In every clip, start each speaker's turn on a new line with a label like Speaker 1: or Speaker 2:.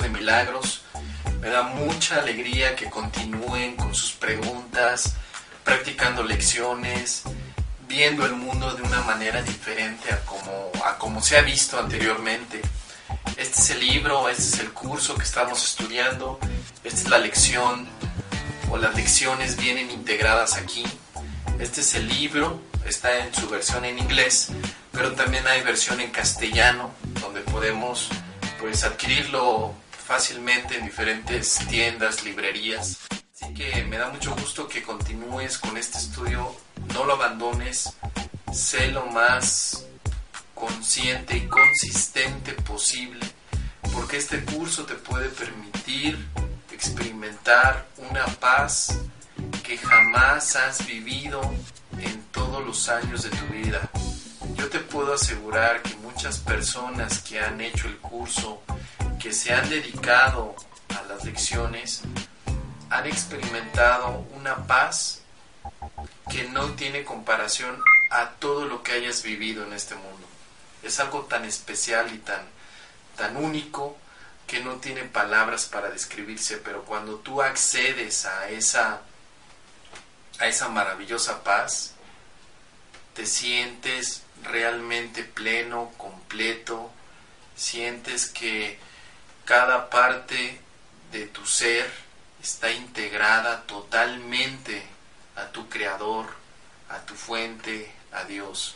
Speaker 1: De milagros. Me da mucha alegría que continúen con sus preguntas, practicando lecciones, viendo el mundo de una manera diferente a como, a como se ha visto anteriormente. Este es el libro, este es el curso que estamos estudiando, esta es la lección o las lecciones vienen integradas aquí. Este es el libro, está en su versión en inglés, pero también hay versión en castellano donde podemos pues adquirirlo fácilmente en diferentes tiendas, librerías. Así que me da mucho gusto que continúes con este estudio, no lo abandones, sé lo más consciente y consistente posible, porque este curso te puede permitir experimentar una paz que jamás has vivido en todos los años de tu vida. Yo te puedo asegurar que muchas personas que han hecho el curso, que se han dedicado a las lecciones, han experimentado una paz que no tiene comparación a todo lo que hayas vivido en este mundo. Es algo tan especial y tan, tan único que no tiene palabras para describirse, pero cuando tú accedes a esa, a esa maravillosa paz, te sientes realmente pleno, completo, sientes que cada parte de tu ser está integrada totalmente a tu creador, a tu fuente, a Dios.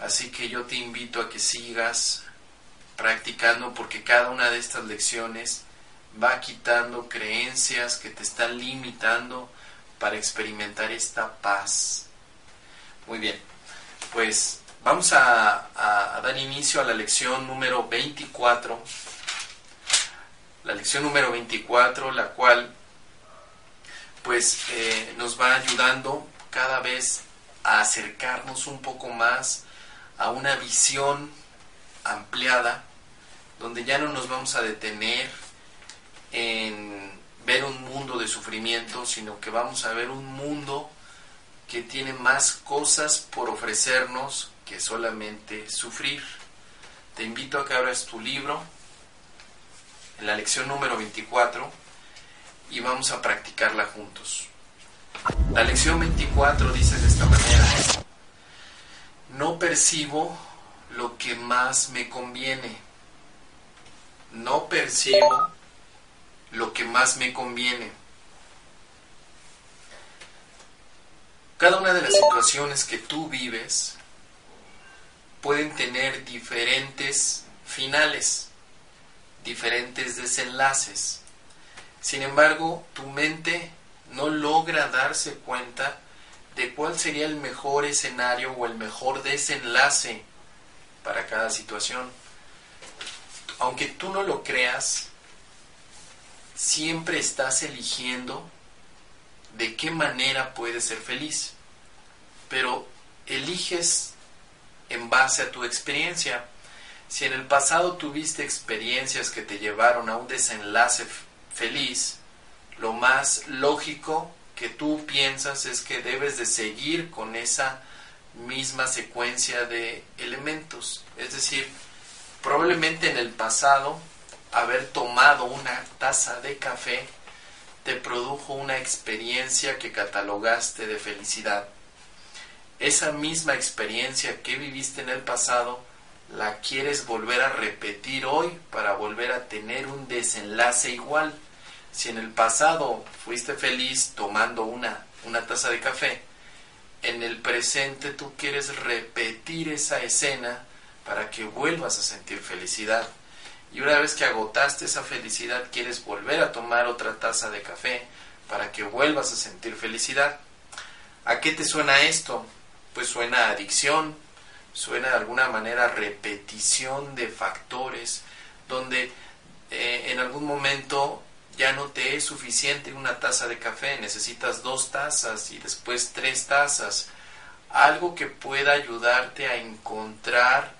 Speaker 1: Así que yo te invito a que sigas practicando porque cada una de estas lecciones va quitando creencias que te están limitando para experimentar esta paz. Muy bien, pues vamos a, dar inicio a la lección número 24. La lección número 24, la cual pues eh, nos va ayudando cada vez a acercarnos un poco más a una visión ampliada donde ya no nos vamos a detener en ver un mundo de sufrimiento, sino que vamos a ver un mundo que tiene más cosas por ofrecernos que solamente sufrir. Te invito a que abras tu libro en la lección número 24 y vamos a practicarla juntos. La lección 24 dice de esta manera, no percibo lo que más me conviene, no percibo lo que más me conviene. Cada una de las situaciones que tú vives pueden tener diferentes finales, diferentes desenlaces. Sin embargo, tu mente no logra darse cuenta de cuál sería el mejor escenario o el mejor desenlace para cada situación. Aunque tú no lo creas, siempre estás eligiendo de qué manera puedes ser feliz, pero eliges en base a tu experiencia. Si en el pasado tuviste experiencias que te llevaron a un desenlace feliz, lo más lógico que tú piensas es que debes de seguir con esa misma secuencia de elementos. Es decir, probablemente en el pasado haber tomado una taza de café te produjo una experiencia que catalogaste de felicidad. Esa misma experiencia que viviste en el pasado la quieres volver a repetir hoy para volver a tener un desenlace igual. Si en el pasado fuiste feliz tomando una, una taza de café, en el presente tú quieres repetir esa escena para que vuelvas a sentir felicidad. Y una vez que agotaste esa felicidad, quieres volver a tomar otra taza de café para que vuelvas a sentir felicidad. ¿A qué te suena esto? Pues suena adicción, suena de alguna manera repetición de factores, donde eh, en algún momento ya no te es suficiente una taza de café, necesitas dos tazas y después tres tazas. Algo que pueda ayudarte a encontrar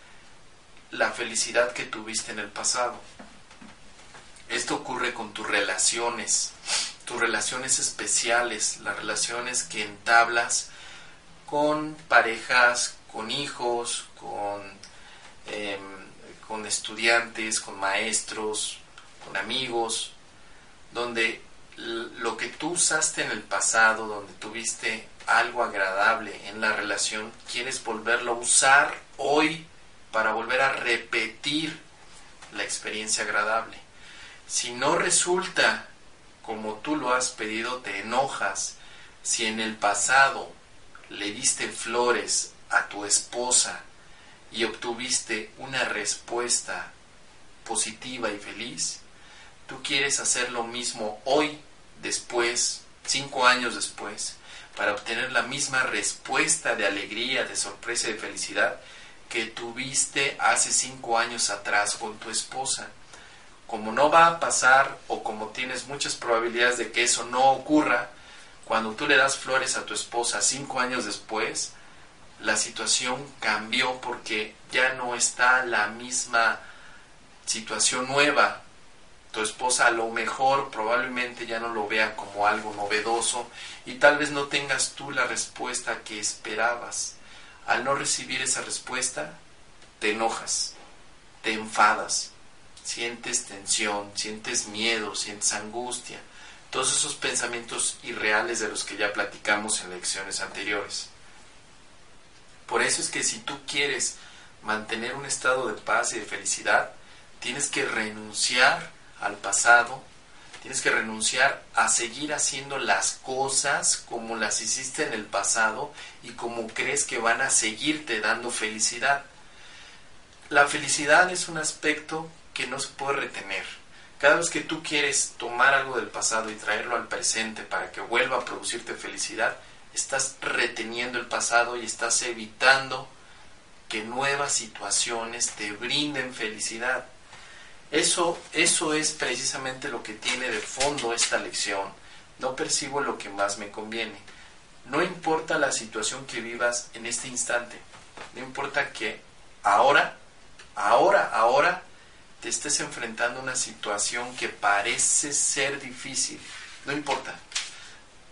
Speaker 1: la felicidad que tuviste en el pasado. Esto ocurre con tus relaciones, tus relaciones especiales, las relaciones que entablas con parejas, con hijos, con, em, con estudiantes, con maestros, con amigos, donde lo que tú usaste en el pasado, donde tuviste algo agradable en la relación, quieres volverlo a usar hoy para volver a repetir la experiencia agradable. Si no resulta como tú lo has pedido, te enojas. Si en el pasado le diste flores a tu esposa y obtuviste una respuesta positiva y feliz, tú quieres hacer lo mismo hoy, después, cinco años después, para obtener la misma respuesta de alegría, de sorpresa y de felicidad que tuviste hace cinco años atrás con tu esposa. Como no va a pasar o como tienes muchas probabilidades de que eso no ocurra, cuando tú le das flores a tu esposa cinco años después, la situación cambió porque ya no está la misma situación nueva. Tu esposa a lo mejor probablemente ya no lo vea como algo novedoso y tal vez no tengas tú la respuesta que esperabas al no recibir esa respuesta, te enojas, te enfadas, sientes tensión, sientes miedo, sientes angustia, todos esos pensamientos irreales de los que ya platicamos en lecciones anteriores. Por eso es que si tú quieres mantener un estado de paz y de felicidad, tienes que renunciar al pasado, Tienes que renunciar a seguir haciendo las cosas como las hiciste en el pasado y como crees que van a seguirte dando felicidad. La felicidad es un aspecto que no se puede retener. Cada vez que tú quieres tomar algo del pasado y traerlo al presente para que vuelva a producirte felicidad, estás reteniendo el pasado y estás evitando que nuevas situaciones te brinden felicidad. Eso, eso es precisamente lo que tiene de fondo esta lección. No percibo lo que más me conviene. No importa la situación que vivas en este instante. No importa que ahora, ahora, ahora te estés enfrentando a una situación que parece ser difícil. No importa.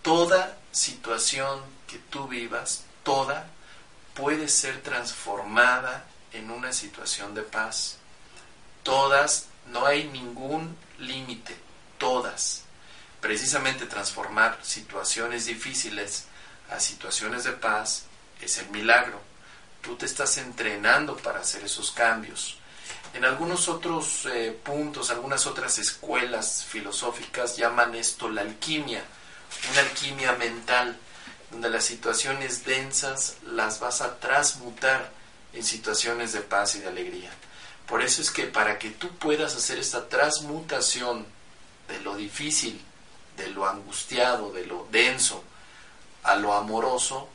Speaker 1: Toda situación que tú vivas, toda, puede ser transformada en una situación de paz Todas, no hay ningún límite, todas. Precisamente transformar situaciones difíciles a situaciones de paz es el milagro. Tú te estás entrenando para hacer esos cambios. En algunos otros eh, puntos, algunas otras escuelas filosóficas llaman esto la alquimia, una alquimia mental, donde las situaciones densas las vas a transmutar en situaciones de paz y de alegría. Por eso es que para que tú puedas hacer esta transmutación de lo difícil, de lo angustiado, de lo denso, a lo amoroso,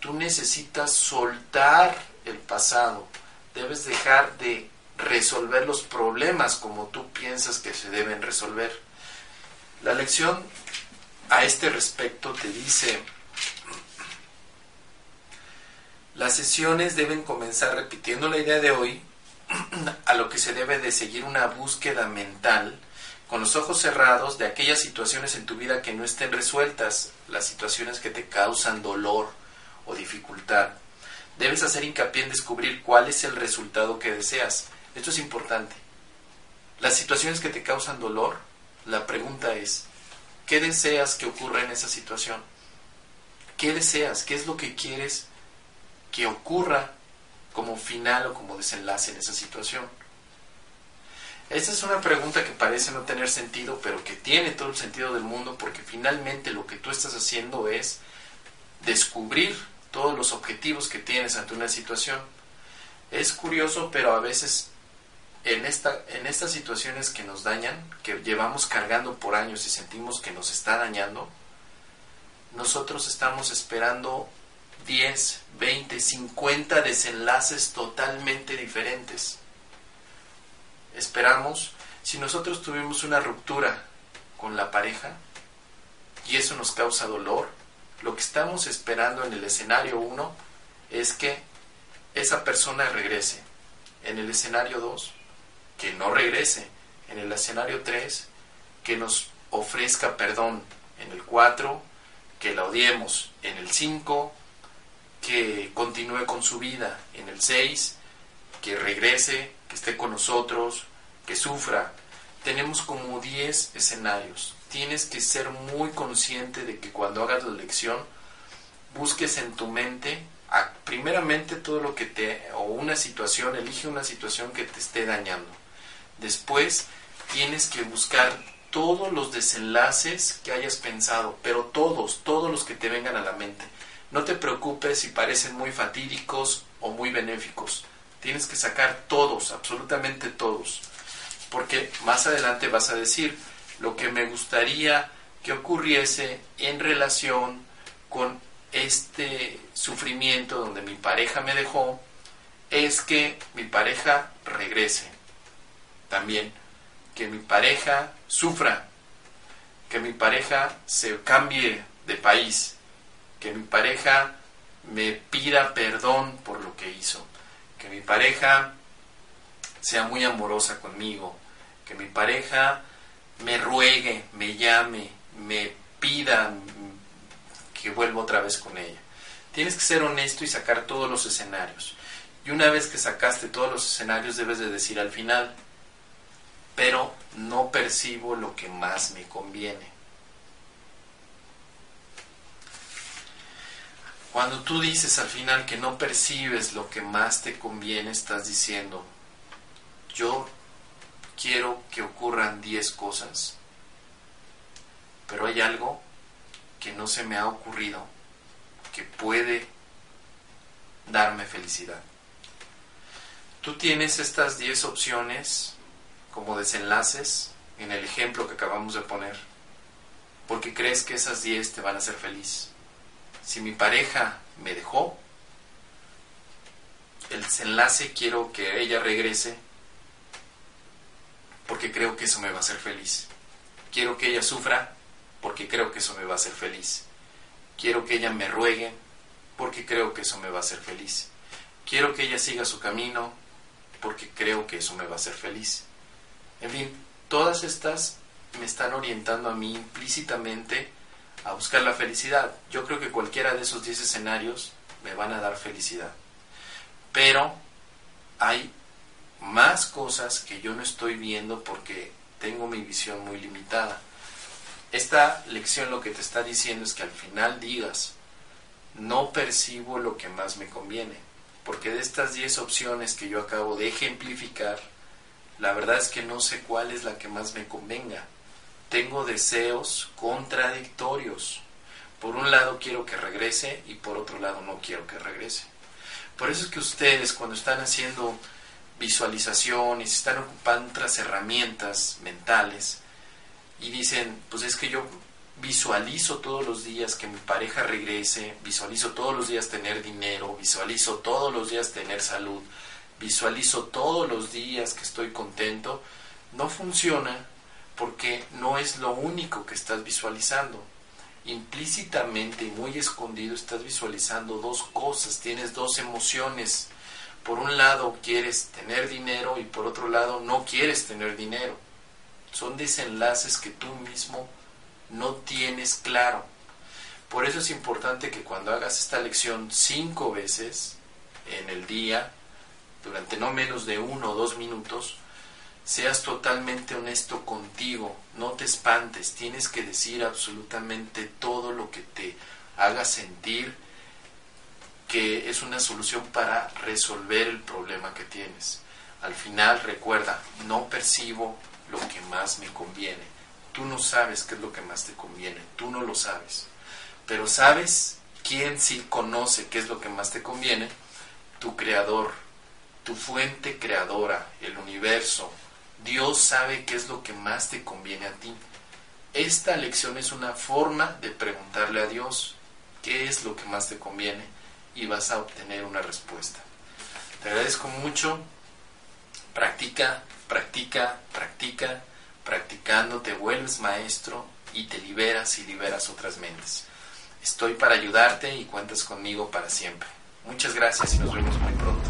Speaker 1: tú necesitas soltar el pasado. Debes dejar de resolver los problemas como tú piensas que se deben resolver. La lección a este respecto te dice, las sesiones deben comenzar repitiendo la idea de hoy a lo que se debe de seguir una búsqueda mental con los ojos cerrados de aquellas situaciones en tu vida que no estén resueltas, las situaciones que te causan dolor o dificultad. Debes hacer hincapié en descubrir cuál es el resultado que deseas. Esto es importante. Las situaciones que te causan dolor, la pregunta es, ¿qué deseas que ocurra en esa situación? ¿Qué deseas? ¿Qué es lo que quieres que ocurra como final o como desenlace en esa situación? Esta es una pregunta que parece no tener sentido, pero que tiene todo el sentido del mundo porque finalmente lo que tú estás haciendo es descubrir todos los objetivos que tienes ante una situación. Es curioso, pero a veces en, esta, en estas situaciones que nos dañan, que llevamos cargando por años y sentimos que nos está dañando, nosotros estamos esperando 10, 20, 50 desenlaces totalmente diferentes. Esperamos, si nosotros tuvimos una ruptura con la pareja y eso nos causa dolor, lo que estamos esperando en el escenario 1 es que esa persona regrese. En el escenario 2, que no regrese. En el escenario 3, que nos ofrezca perdón. En el 4, que la odiemos. En el 5, que continúe con su vida. En el 6, que regrese, que esté con nosotros, que sufra. Tenemos como 10 escenarios. Tienes que ser muy consciente de que cuando hagas la lección, busques en tu mente primeramente todo lo que te o una situación, elige una situación que te esté dañando. Después tienes que buscar todos los desenlaces que hayas pensado, pero todos, todos los que te vengan a la mente. No te preocupes si parecen muy fatídicos o muy benéficos. Tienes que sacar todos, absolutamente todos. Porque más adelante vas a decir lo que me gustaría que ocurriese en relación con este sufrimiento donde mi pareja me dejó es que mi pareja regrese. También que mi pareja sufra, que mi pareja se cambie de país, que mi pareja me pida perdón por lo que hizo, que mi pareja sea muy amorosa conmigo, que mi pareja me ruegue, me llame, me pida que vuelva otra vez con ella. Tienes que ser honesto y sacar todos los escenarios. Y una vez que sacaste todos los escenarios debes de decir al final, pero no percibo lo que más me conviene. Cuando tú dices al final que no percibes lo que más te conviene, estás diciendo, yo quiero que ocurran 10 cosas, pero hay algo que no se me ha ocurrido que puede darme felicidad. Tú tienes estas 10 opciones como desenlaces en el ejemplo que acabamos de poner, porque crees que esas 10 te van a hacer feliz. Si mi pareja me dejó, el desenlace quiero que ella regrese porque creo que eso me va a hacer feliz. Quiero que ella sufra porque creo que eso me va a hacer feliz. Quiero que ella me ruegue porque creo que eso me va a hacer feliz. Quiero que ella siga su camino porque creo que eso me va a hacer feliz. En fin, todas estas me están orientando a mí implícitamente a buscar la felicidad. Yo creo que cualquiera de esos 10 escenarios me van a dar felicidad. Pero hay más cosas que yo no estoy viendo porque tengo mi visión muy limitada. Esta lección lo que te está diciendo es que al final digas, no percibo lo que más me conviene, porque de estas 10 opciones que yo acabo de ejemplificar, la verdad es que no sé cuál es la que más me convenga. Tengo deseos contradictorios. Por un lado quiero que regrese y por otro lado no quiero que regrese. Por eso es que ustedes cuando están haciendo se están ocupando otras herramientas mentales, y dicen, pues es que yo visualizo todos los días que mi pareja regrese, visualizo todos los días tener dinero, visualizo todos los días tener salud, visualizo todos los días que estoy contento, no funciona porque no es lo único que estás visualizando. Implícitamente y muy escondido estás visualizando dos cosas, tienes dos emociones. Por un lado quieres tener dinero y por otro lado no quieres tener dinero son desenlaces que tú mismo no tienes claro. Por eso es importante que cuando hagas esta lección cinco veces en el día, durante no menos de uno o dos minutos, seas totalmente honesto contigo, no te espantes, tienes que decir absolutamente todo lo que te haga sentir que es una solución para resolver el problema que tienes. Al final recuerda, no percibo lo que más me conviene. Tú no sabes qué es lo que más te conviene, tú no lo sabes, pero sabes ¿quién sí conoce qué es lo que más te conviene? Tu creador, tu fuente creadora, el universo. Dios sabe qué es lo que más te conviene a ti. Esta lección es una forma de preguntarle a Dios qué es lo que más te conviene y vas a obtener una respuesta. Te agradezco mucho. Practica, practica, practica. Practicando te vuelves maestro y te liberas y liberas otras mentes. Estoy para ayudarte y cuentas conmigo para siempre. Muchas gracias y nos vemos muy pronto.